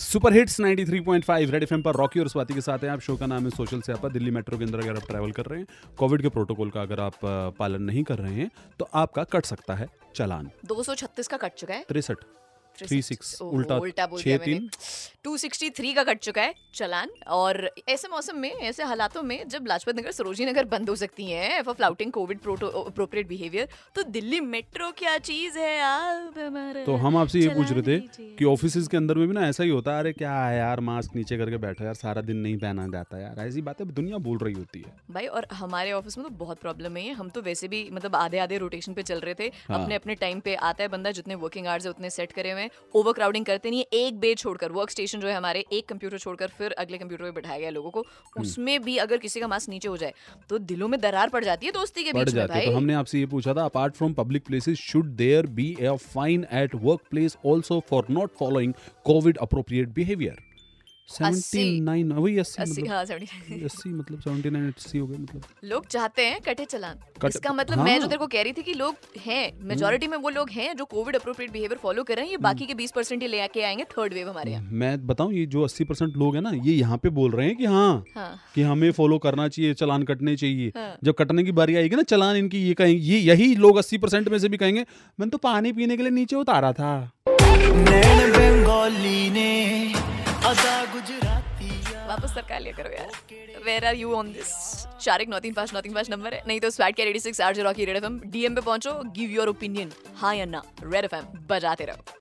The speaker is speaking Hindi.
सुपर हिट्स 93.5 रेड एफएम पर रॉकी और स्वाति के साथ हैं। आप शो का नाम है सोशल से आपका। दिल्ली मेट्रो के अंदर अगर आप ट्रैवल कर रहे हैं कोविड के प्रोटोकॉल का अगर आप पालन नहीं कर रहे हैं तो आपका कट सकता है चालान। 236 का कट चुका है। तिरसठ। थ्री सिक्स उल्टा उल्टा बोल छः दिया मैंने। तीन। 263 का कट चुका है चलान और ऐसे मौसम में ऐसे हालातों में जब लाजपत नगर सरोजनी नगर बंद हो सकती हैं for flouting COVID appropriate behaviour तो दिल्ली मेट्रो क्या चीज़ है आप तो हम आपसे ये पूछ रहे थे। कि ऑफ़िस के अंदर में भी ना ऐसा ही होता है अरे क्या है यार मास्क नीचे करके बैठो यार सारा दिन नहीं पहना जाता यार ऐसी बातें दुनिया बोल रही होती है। भाई और हमारे ऑफ़िस में तो बहुत प्रॉब्लम है हम तो वैसे भी मतलब आधे आधे रोटेशन पे चल रहे थे। अपने अपने टाइम पे आता है बंदा जितने वर्किंग आवर्स है उतने सेट करे हुए हैं ओवर क्राउडिंग करते नहीं है एक बेड छोड़कर वर्क स्टेशन जो है हमारे एक कंप्यूटर छोड़कर फिर अगले कंप्यूटर पर बैठाया गया लोगों को हम्म। उसमें भी अगर किसी का मास्क नीचे हो जाए तो दिलों में दरार पड़ जाती है दोस्ती के बीच में भाई तो हमने आपसे ये पूछा था apart from public places should there be a fine at work place also for not following COVID appropriate behaviour. 79 वही 80 अस्सी मतलब। हाँ 70 अस्सी मतलब 79 80 हो गए मतलब। लोग चाहते हैं कटे चलान। कट- इसका मतलब हाँ, मैं जो। तेरे को कह रही थी कि लोग हैं मेजोरिटी में वो लोग हैं जो कोविड अप्रोप्रिएट बिहेवियर फॉलो कर रहे हैं ये बाकी के 20 परसेंट ही लेके आएँगे थर्ड वेव हमारे यहाँ। मैं बताऊँ ये जो 80 परसेंट लोग हैं ना ये यहाँ पे बोल रहे हैं कि हाँ हाँ। कि हमें फॉलो करना चाहिए चलान कटने चाहिए। हाँ। जब कटने की बारी आएगी ना चलान इनकी ये कहेंगे ये यही लोग 80 परसेंट में से भी कहेंगे मैंने तो पानी पीने के लिए नीचे उतारा था। वापस सरकार लिया करो यार। Where are you on this चारिक नौ तीन, पाँच, नौ तीन, पाँच नंबर है। नहीं तो स्वैट के ready six R G Rocky red F M DM पे पहुंचो गिव योर ओपिनियन हाँ या ना रेड एफ़ एम बजाते रहो।